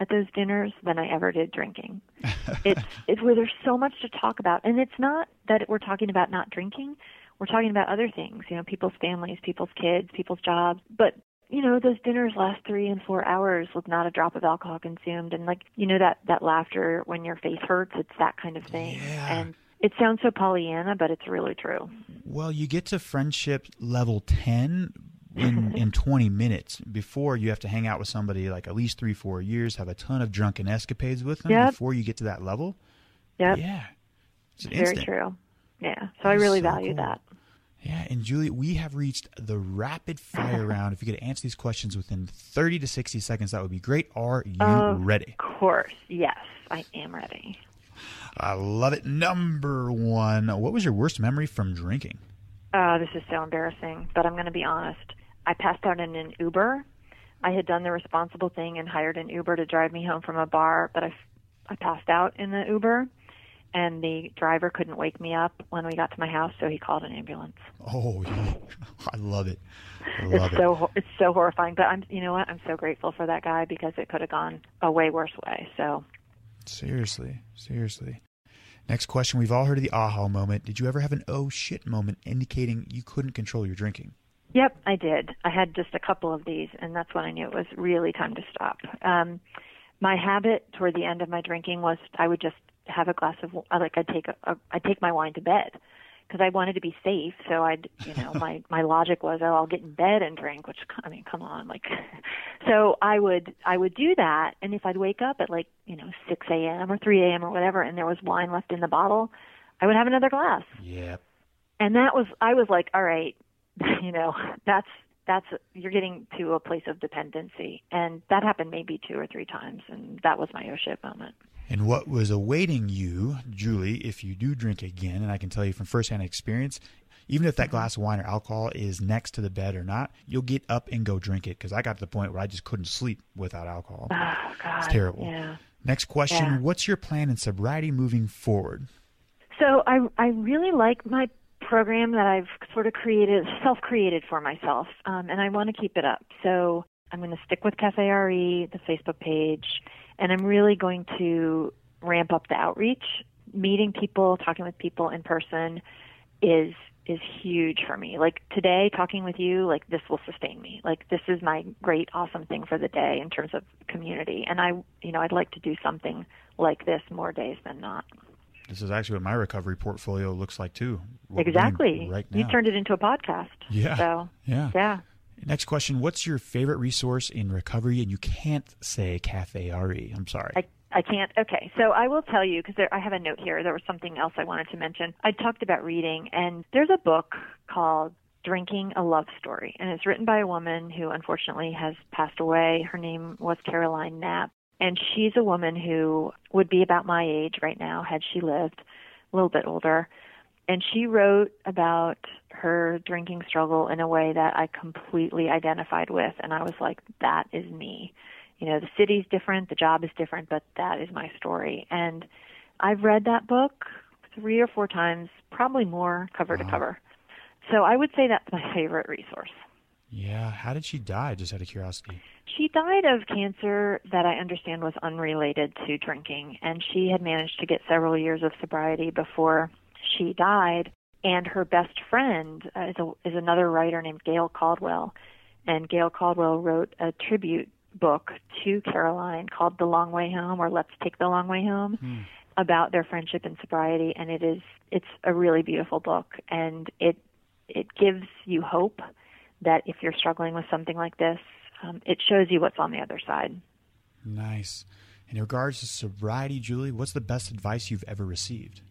Speaker 2: at those dinners than I ever did drinking. [LAUGHS] it's it's where there's so much to talk about, and it's not that we're talking about not drinking. We're talking about other things, you know, people's families, people's kids, people's jobs. But you know, those dinners last three and four hours with not a drop of alcohol consumed, and like you know that that laughter when your face hurts. It's that kind of thing,
Speaker 1: yeah.
Speaker 2: and it sounds so Pollyanna, but it's really true.
Speaker 1: Well, you get to friendship level 10 in, [LAUGHS] in 20 minutes. Before, you have to hang out with somebody like at least three, four years, have a ton of drunken escapades with them
Speaker 2: yep.
Speaker 1: before you get to that level.
Speaker 2: Yep.
Speaker 1: Yeah.
Speaker 2: It's Very true. Yeah. So I really
Speaker 1: so
Speaker 2: value
Speaker 1: cool.
Speaker 2: that.
Speaker 1: Yeah, and Julie, we have reached the rapid fire [LAUGHS] round. If you could answer these questions within 30 to 60 seconds, that would be great. Are you
Speaker 2: of
Speaker 1: ready?
Speaker 2: Of course. Yes, I am ready.
Speaker 1: I love it. Number one, what was your worst memory from drinking?
Speaker 2: Uh, this is so embarrassing, but I'm going to be honest. I passed out in an Uber. I had done the responsible thing and hired an Uber to drive me home from a bar, but I, I passed out in the Uber, and the driver couldn't wake me up when we got to my house, so he called an ambulance.
Speaker 1: Oh, [LAUGHS] I love it. I love
Speaker 2: it's so it's so horrifying, but I'm you know what? I'm so grateful for that guy because it could have gone a way worse way. So
Speaker 1: Seriously, seriously. Next question. We've all heard of the aha moment. Did you ever have an oh shit moment indicating you couldn't control your drinking?
Speaker 2: Yep, I did. I had just a couple of these, and that's when I knew it was really time to stop. Um, my habit toward the end of my drinking was I would just have a glass of like I'd take a, a I'd take my wine to bed because I wanted to be safe. So I'd, you know, my [LAUGHS] my logic was, oh, I'll get in bed and drink. Which I mean, come on, like, [LAUGHS] so I would I would do that, and if I'd wake up at like you know 6 a.m. or 3 a.m. or whatever, and there was wine left in the bottle, I would have another glass.
Speaker 1: Yep.
Speaker 2: And that was I was like, all right, [LAUGHS] you know, that's that's you're getting to a place of dependency, and that happened maybe two or three times, and that was my oh shit moment
Speaker 1: and what was awaiting you, Julie, if you do drink again. And I can tell you from firsthand experience, even if that mm-hmm. glass of wine or alcohol is next to the bed or not, you'll get up and go drink it. Because I got to the point where I just couldn't sleep without alcohol.
Speaker 2: Oh, God.
Speaker 1: It's terrible.
Speaker 2: Yeah.
Speaker 1: Next question
Speaker 2: yeah.
Speaker 1: What's your plan in sobriety moving forward?
Speaker 2: So I, I really like my program that I've sort of created, self created for myself, um, and I want to keep it up. So I'm going to stick with Cafe RE, the Facebook page and I'm really going to ramp up the outreach. Meeting people, talking with people in person is is huge for me. Like today talking with you, like this will sustain me. Like this is my great awesome thing for the day in terms of community. And I, you know, I'd like to do something like this more days than not.
Speaker 1: This is actually what my recovery portfolio looks like too.
Speaker 2: Exactly.
Speaker 1: Right now.
Speaker 2: You turned it into a podcast.
Speaker 1: Yeah.
Speaker 2: So,
Speaker 1: yeah.
Speaker 2: Yeah.
Speaker 1: Next question: What's your favorite resource in recovery? And you can't say Cafe RE. I'm sorry.
Speaker 2: I, I can't. Okay, so I will tell you because I have a note here. There was something else I wanted to mention. I talked about reading, and there's a book called Drinking a Love Story, and it's written by a woman who unfortunately has passed away. Her name was Caroline Knapp, and she's a woman who would be about my age right now had she lived, a little bit older and she wrote about her drinking struggle in a way that I completely identified with and I was like that is me. You know, the city's different, the job is different, but that is my story. And I've read that book 3 or 4 times, probably more cover wow. to cover. So I would say that's my favorite resource.
Speaker 1: Yeah, how did she die just out of curiosity?
Speaker 2: She died of cancer that I understand was unrelated to drinking and she had managed to get several years of sobriety before she died, and her best friend uh, is, a, is another writer named Gail Caldwell, and Gail Caldwell wrote a tribute book to Caroline called The Long Way Home or Let's Take the Long Way Home
Speaker 1: Hmm.
Speaker 2: about their friendship and sobriety and it is it's a really beautiful book and it it gives you hope that if you're struggling with something like this um, it shows you what's on the other side.
Speaker 1: Nice. In regards to sobriety, Julie, what's the best advice you've ever received?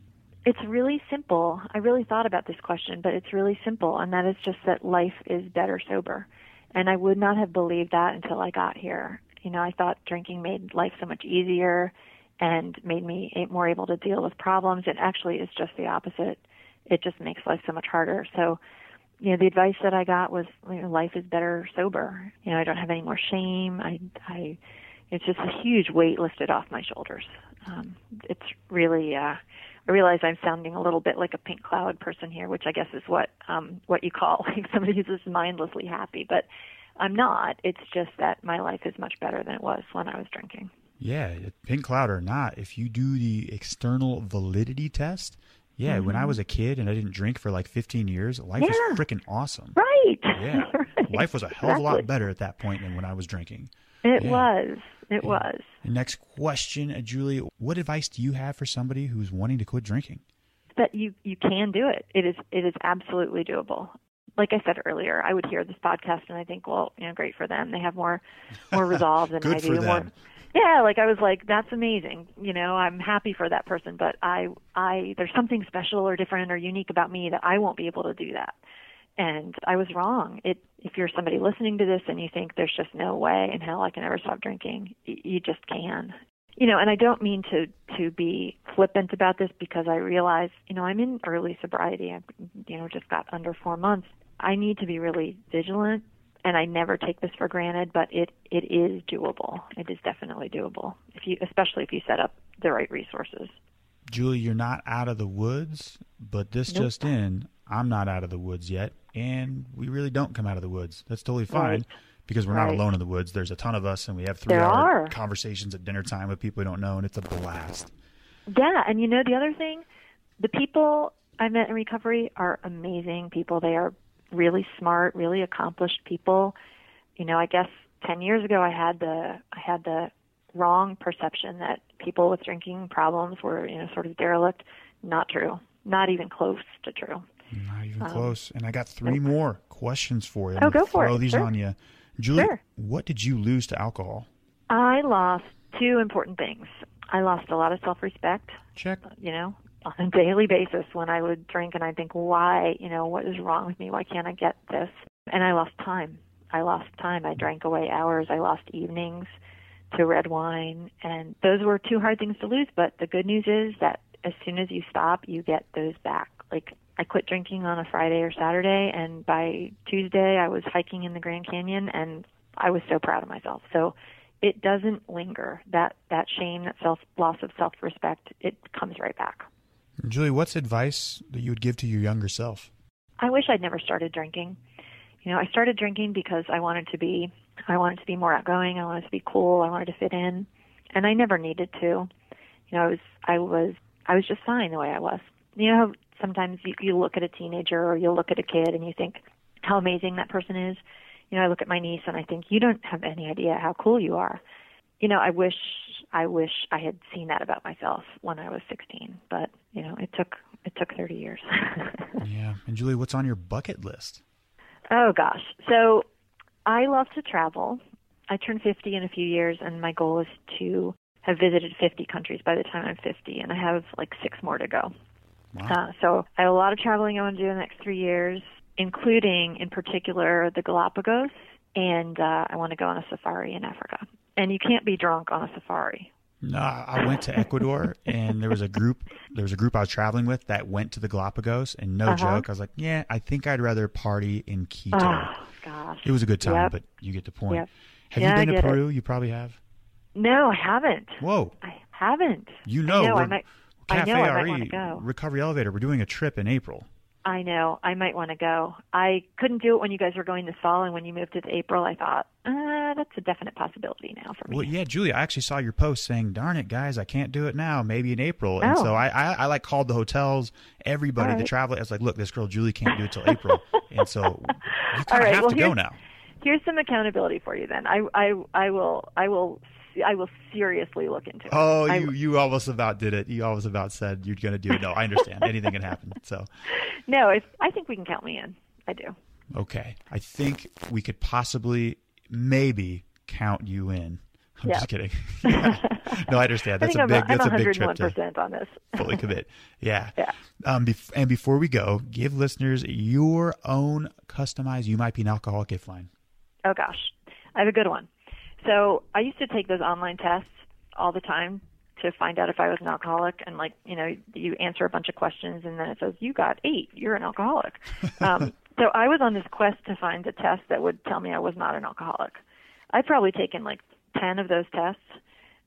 Speaker 2: it's really simple. I really thought about this question but it's really simple and that is just that life is better sober. And i would not have believed that until i got here. You know i thought drinking made life so much easier and made me more able to deal with problems. It actually is just the opposite. It just makes life so much harder. So you know the advice that i got was you know, life is better sober you know i don't have any more shame i i it's just a huge weight lifted off my shoulders um it's really uh I realize I'm sounding a little bit like a pink cloud person here, which I guess is what um, what you call [LAUGHS] like somebody who's just mindlessly happy. But I'm not. It's just that my life is much better than it was when I was drinking.
Speaker 1: Yeah, pink cloud or not, if you do the external validity test, yeah, when I was a kid and I didn't drink for like 15 years, life was
Speaker 2: Mm-hmm.
Speaker 1: Freaking awesome.
Speaker 2: Right.
Speaker 1: Yeah, [LAUGHS]
Speaker 2: Right.
Speaker 1: life was a hell of a lot better at that point than when I was drinking.
Speaker 2: It
Speaker 1: Yeah.
Speaker 2: was. It
Speaker 1: Yeah.
Speaker 2: was.
Speaker 1: Next question, uh, Julie, what advice do you have for somebody who's wanting to quit drinking?
Speaker 2: That you you can do it. It is it is absolutely doable. Like I said earlier, I would hear this podcast and I think, well, you know, great for them. They have more more [LAUGHS] resolve than I do. More. Yeah, like I was like, that's amazing. You know, I'm happy for that person, but I I there's something special or different or unique about me that I won't be able to do that. And I was wrong. It if you're somebody listening to this and you think there's just no way in hell I can ever stop drinking, you just can. You know, and I don't mean to to be flippant about this because I realize, you know, I'm in early sobriety. I've you know just got under 4 months. I need to be really vigilant and I never take this for granted, but it it is doable. It is definitely doable if you, especially if you set up the right resources.
Speaker 1: Julie, you're not out of the woods, but this
Speaker 2: Nope.
Speaker 1: just in, I'm not out of the woods yet, and we really don't come out of the woods. That's totally fine
Speaker 2: Right.
Speaker 1: because we're not alone in the woods. There's a ton of us, and we have
Speaker 2: three-hour
Speaker 1: conversations at dinner time with people we don't know, and it's a blast.
Speaker 2: Yeah, and you know the other thing, the people I met in recovery are amazing people. They are really smart, really accomplished people. You know, I guess 10 years ago I had the I had the wrong perception that people with drinking problems were, you know, sort of derelict. Not true. Not even close to true.
Speaker 1: Not even
Speaker 2: Um,
Speaker 1: close. And I got three more questions for you.
Speaker 2: Oh,
Speaker 1: I'm
Speaker 2: go for
Speaker 1: throw
Speaker 2: it.
Speaker 1: these
Speaker 2: Sure.
Speaker 1: on you. Julie,
Speaker 2: Sure.
Speaker 1: what did you lose to alcohol?
Speaker 2: I lost two important things. I lost a lot of self-respect
Speaker 1: Check.
Speaker 2: you know, on a daily basis when I would drink and I think, why, you know, what is wrong with me? Why can't I get this? And I lost time. I lost time. I drank away hours. I lost evenings to red wine. And those were two hard things to lose. But the good news is that as soon as you stop, you get those back. Like, I quit drinking on a Friday or Saturday, and by Tuesday, I was hiking in the Grand Canyon, and I was so proud of myself. So, it doesn't linger. That that shame, that self loss of self respect, it comes right back.
Speaker 1: Julie, what's advice that you would give to your younger self?
Speaker 2: I wish I'd never started drinking. You know, I started drinking because I wanted to be I wanted to be more outgoing, I wanted to be cool, I wanted to fit in, and I never needed to. You know, I was I was I was just fine the way I was. You know sometimes you, you look at a teenager or you look at a kid and you think how amazing that person is. You know, I look at my niece and I think you don't have any idea how cool you are. You know, I wish I wish I had seen that about myself when I was 16, but you know, it took it took 30 years. [LAUGHS]
Speaker 1: Yeah. And Julie, what's on your bucket list?
Speaker 2: Oh gosh. So I love to travel. I turn 50 in a few years and my goal is to have visited 50 countries by the time I'm 50 and I have like 6 more to go.
Speaker 1: Wow.
Speaker 2: Uh, so I have a lot of traveling I want to do in the next 3 years, including in particular the Galapagos and uh, I want to go on a safari in Africa. And you can't be drunk on a safari.
Speaker 1: No, I went to Ecuador [LAUGHS] and there was a group there was a group I was traveling with that went to the Galapagos and no
Speaker 2: Uh-huh.
Speaker 1: joke, I was like, Yeah, I think I'd rather party in Quito.
Speaker 2: Oh gosh.
Speaker 1: It was a good time,
Speaker 2: Yep.
Speaker 1: but you get the point.
Speaker 2: Yep.
Speaker 1: Have
Speaker 2: Yeah,
Speaker 1: you been to
Speaker 2: get it.
Speaker 1: Peru? You probably have.
Speaker 2: No, I haven't.
Speaker 1: Whoa.
Speaker 2: I haven't.
Speaker 1: You know,
Speaker 2: I know I might
Speaker 1: Cafe
Speaker 2: I know I might
Speaker 1: RE,
Speaker 2: go.
Speaker 1: Recovery Elevator, we're doing a trip in April.
Speaker 2: I know. I might want to go. I couldn't do it when you guys were going this fall, and when you moved it to April, I thought, uh, that's a definite possibility now for me.
Speaker 1: Well, yeah, Julie, I actually saw your post saying, "Darn it, guys, I can't do it now. Maybe in April." Oh. And
Speaker 2: Oh.
Speaker 1: so I, I, I like called the hotels, everybody,
Speaker 2: All
Speaker 1: the travel. I was like, "Look, this girl Julie can't do it till April," [LAUGHS] and so you kind of
Speaker 2: right,
Speaker 1: have
Speaker 2: well,
Speaker 1: to go now.
Speaker 2: Here's some accountability for you. Then I, I, I will, I will, I will seriously look into it.
Speaker 1: Oh,
Speaker 2: I-
Speaker 1: you you almost about did it. You almost about said you're going to do it. No, I understand. Anything can happen. So, [LAUGHS]
Speaker 2: no, if, I think we can count me in. I do.
Speaker 1: okay, I think we could possibly, maybe count you in. I'm
Speaker 2: Yeah.
Speaker 1: just kidding. [LAUGHS] [LAUGHS] no, I understand. That's
Speaker 2: I
Speaker 1: a big.
Speaker 2: I'm,
Speaker 1: That's a big trip to
Speaker 2: 101% on this.
Speaker 1: fully commit. Yeah.
Speaker 2: Yeah.
Speaker 1: Um, bef- and before we go, give listeners your own customized "You Might Be an Alcoholic" gift line.
Speaker 2: Oh gosh, I have a good one. So I used to take those online tests all the time to find out if I was an alcoholic, and like you know, you answer a bunch of questions, and then it says you got eight, you're an alcoholic. [LAUGHS] um, so I was on this quest to find a test that would tell me I was not an alcoholic. I'd probably taken like ten of those tests,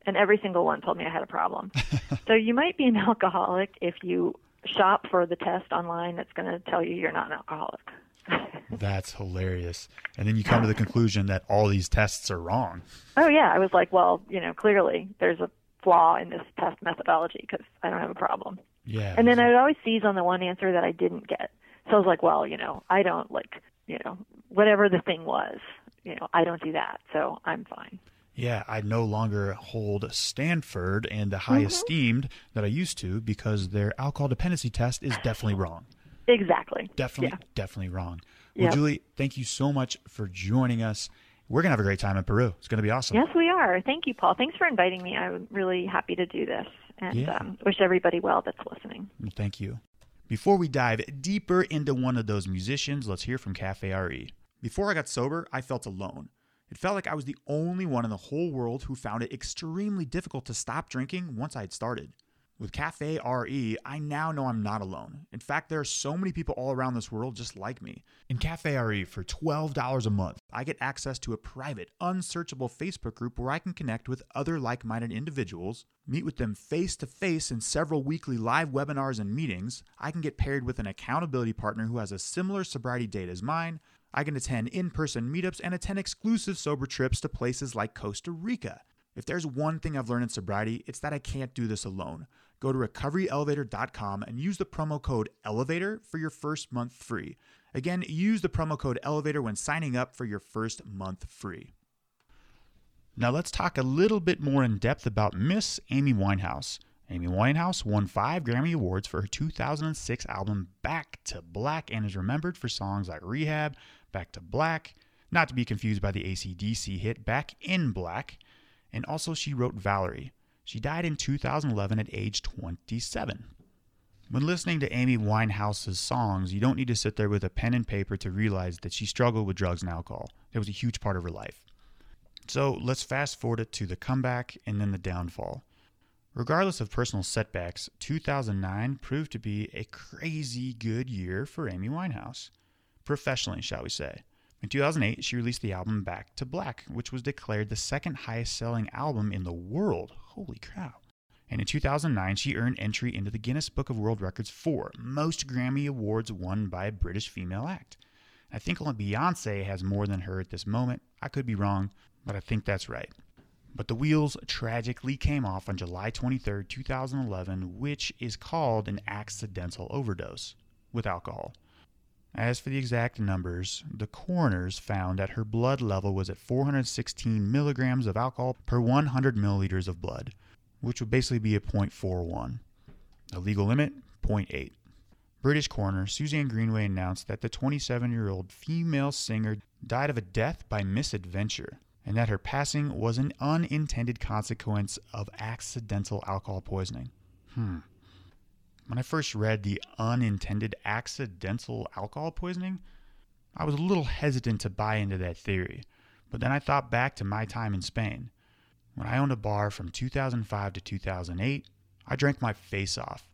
Speaker 2: and every single one told me I had a problem. [LAUGHS] so you might be an [LAUGHS] alcoholic if you shop for the test online that's going to tell you you're not an alcoholic. [LAUGHS]
Speaker 1: That's hilarious. And then you come to the conclusion that all these tests are wrong.
Speaker 2: Oh yeah, I was like, well, you know, clearly there's a flaw in this test methodology because I don't have a problem.
Speaker 1: Yeah.
Speaker 2: And then I would always seize on the one answer that I didn't get. So I was like, well, you know, I don't like, you know, whatever the thing was, you know, I don't do that, so I'm fine.
Speaker 1: Yeah, I no longer hold Stanford and the high
Speaker 2: Mm-hmm.
Speaker 1: esteemed that I used to because their alcohol dependency test is definitely wrong.
Speaker 2: Exactly.
Speaker 1: Definitely,
Speaker 2: Yeah.
Speaker 1: definitely wrong. Well,
Speaker 2: Yep.
Speaker 1: Julie, thank you so much for joining us. We're gonna have a great time in Peru. It's gonna be awesome.
Speaker 2: Yes, we are. Thank you, Paul. Thanks for inviting me. I'm really happy to do this, and
Speaker 1: Yeah.
Speaker 2: um, wish everybody well that's listening.
Speaker 1: Thank you. Before we dive deeper into one of those musicians, let's hear from Cafe RE. Before I got sober, I felt alone. It felt like I was the only one in the whole world who found it extremely difficult to stop drinking once I had started. With Cafe RE, I now know I'm not alone. In fact, there are so many people all around this world just like me. In Cafe RE, for $12 a month, I get access to a private, unsearchable Facebook group where I can connect with other like minded individuals, meet with them face to face in several weekly live webinars and meetings. I can get paired with an accountability partner who has a similar sobriety date as mine. I can attend in person meetups and attend exclusive sober trips to places like Costa Rica. If there's one thing I've learned in sobriety, it's that I can't do this alone. Go to recoveryelevator.com and use the promo code ELEVATOR for your first month free. Again, use the promo code ELEVATOR when signing up for your first month free. Now let's talk a little bit more in depth about Miss Amy Winehouse. Amy Winehouse won five Grammy Awards for her 2006 album Back to Black and is remembered for songs like Rehab, Back to Black, not to be confused by the AC/DC hit Back in Black, and also she wrote Valerie. She died in 2011 at age 27. When listening to Amy Winehouse's songs, you don't need to sit there with a pen and paper to realize that she struggled with drugs and alcohol. It was a huge part of her life. So let's fast forward it to the comeback and then the downfall. Regardless of personal setbacks, 2009 proved to be a crazy good year for Amy Winehouse. Professionally, shall we say. In 2008, she released the album Back to Black, which was declared the second highest selling album in the world. Holy cow. And in 2009, she earned entry into the Guinness Book of World Records for most Grammy Awards won by a British female act. I think only Beyonce has more than her at this moment. I could be wrong, but I think that's right. But the wheels tragically came off on July 23, 2011, which is called an accidental overdose with alcohol. As for the exact numbers, the coroners found that her blood level was at 416 milligrams of alcohol per 100 milliliters of blood, which would basically be a 0.41. The legal limit, 0.8. British coroner Suzanne Greenaway announced that the 27 year old female singer died of a death by misadventure and that her passing was an unintended consequence of accidental alcohol poisoning. Hmm. When I first read the unintended accidental alcohol poisoning, I was a little hesitant to buy into that theory, but then I thought back to my time in Spain. When I owned a bar from 2005 to 2008, I drank my face off.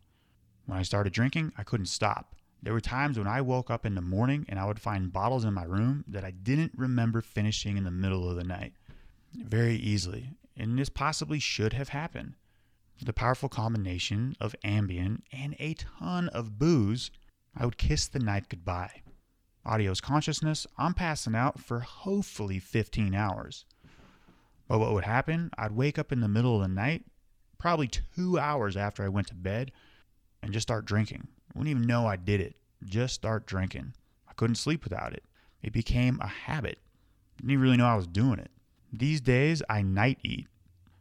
Speaker 1: When I started drinking, I couldn't stop. There were times when I woke up in the morning and I would find bottles in my room that I didn't remember finishing in the middle of the night. Very easily, and this possibly should have happened. The powerful combination of Ambien and a ton of booze, I would kiss the night goodbye. Audio's consciousness, I'm passing out for hopefully 15 hours. But what would happen? I'd wake up in the middle of the night, probably two hours after I went to bed, and just start drinking. I wouldn't even know I did it. Just start drinking. I couldn't sleep without it. It became a habit. Didn't even really know I was doing it. These days, I night eat.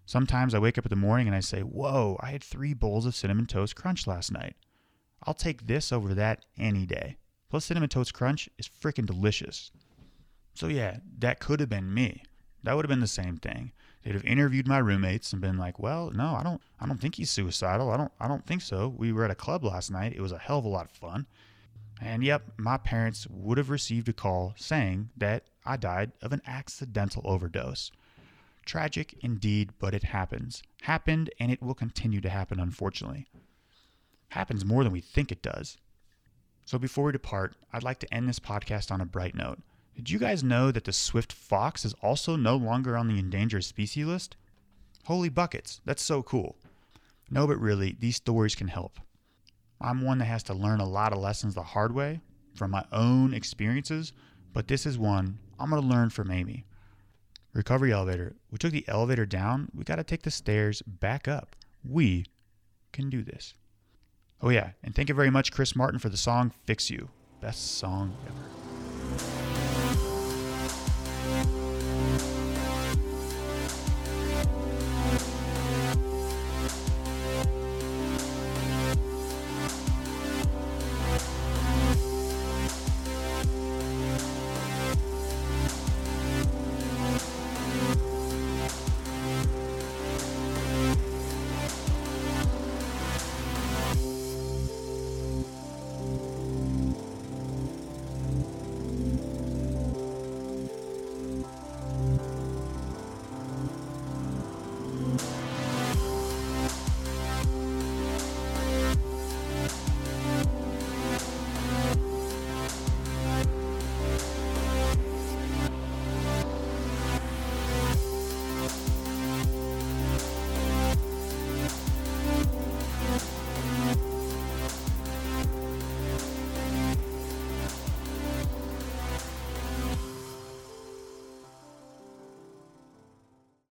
Speaker 1: Sometimes I wake up in the morning and I say, Whoa, I had three bowls of Cinnamon Toast Crunch last night. I'll take this over that any day. Plus, Cinnamon Toast Crunch is freaking delicious. So, yeah, that could have been me. That would have been the same thing. They'd have interviewed my roommates and been like, "Well, no, I don't I don't think he's suicidal. I don't I don't think so. We were at a club last night. It was a hell of a lot of fun." And yep, my parents would have received a call saying that I died of an accidental overdose. Tragic indeed, but it happens. Happened and it will continue to happen unfortunately. Happens more than we think it does. So before we depart, I'd like to end this podcast on a bright note. Did you guys know that the swift fox is also no longer on the endangered species list? Holy buckets, that's so cool. No, but really, these stories can help. I'm one that has to learn a lot of lessons the hard way from my own experiences, but this is one I'm going to learn from Amy. Recovery elevator. We took the elevator down, we got to take the stairs back up. We can do this. Oh, yeah, and thank you very much, Chris Martin, for the song Fix You. Best song ever.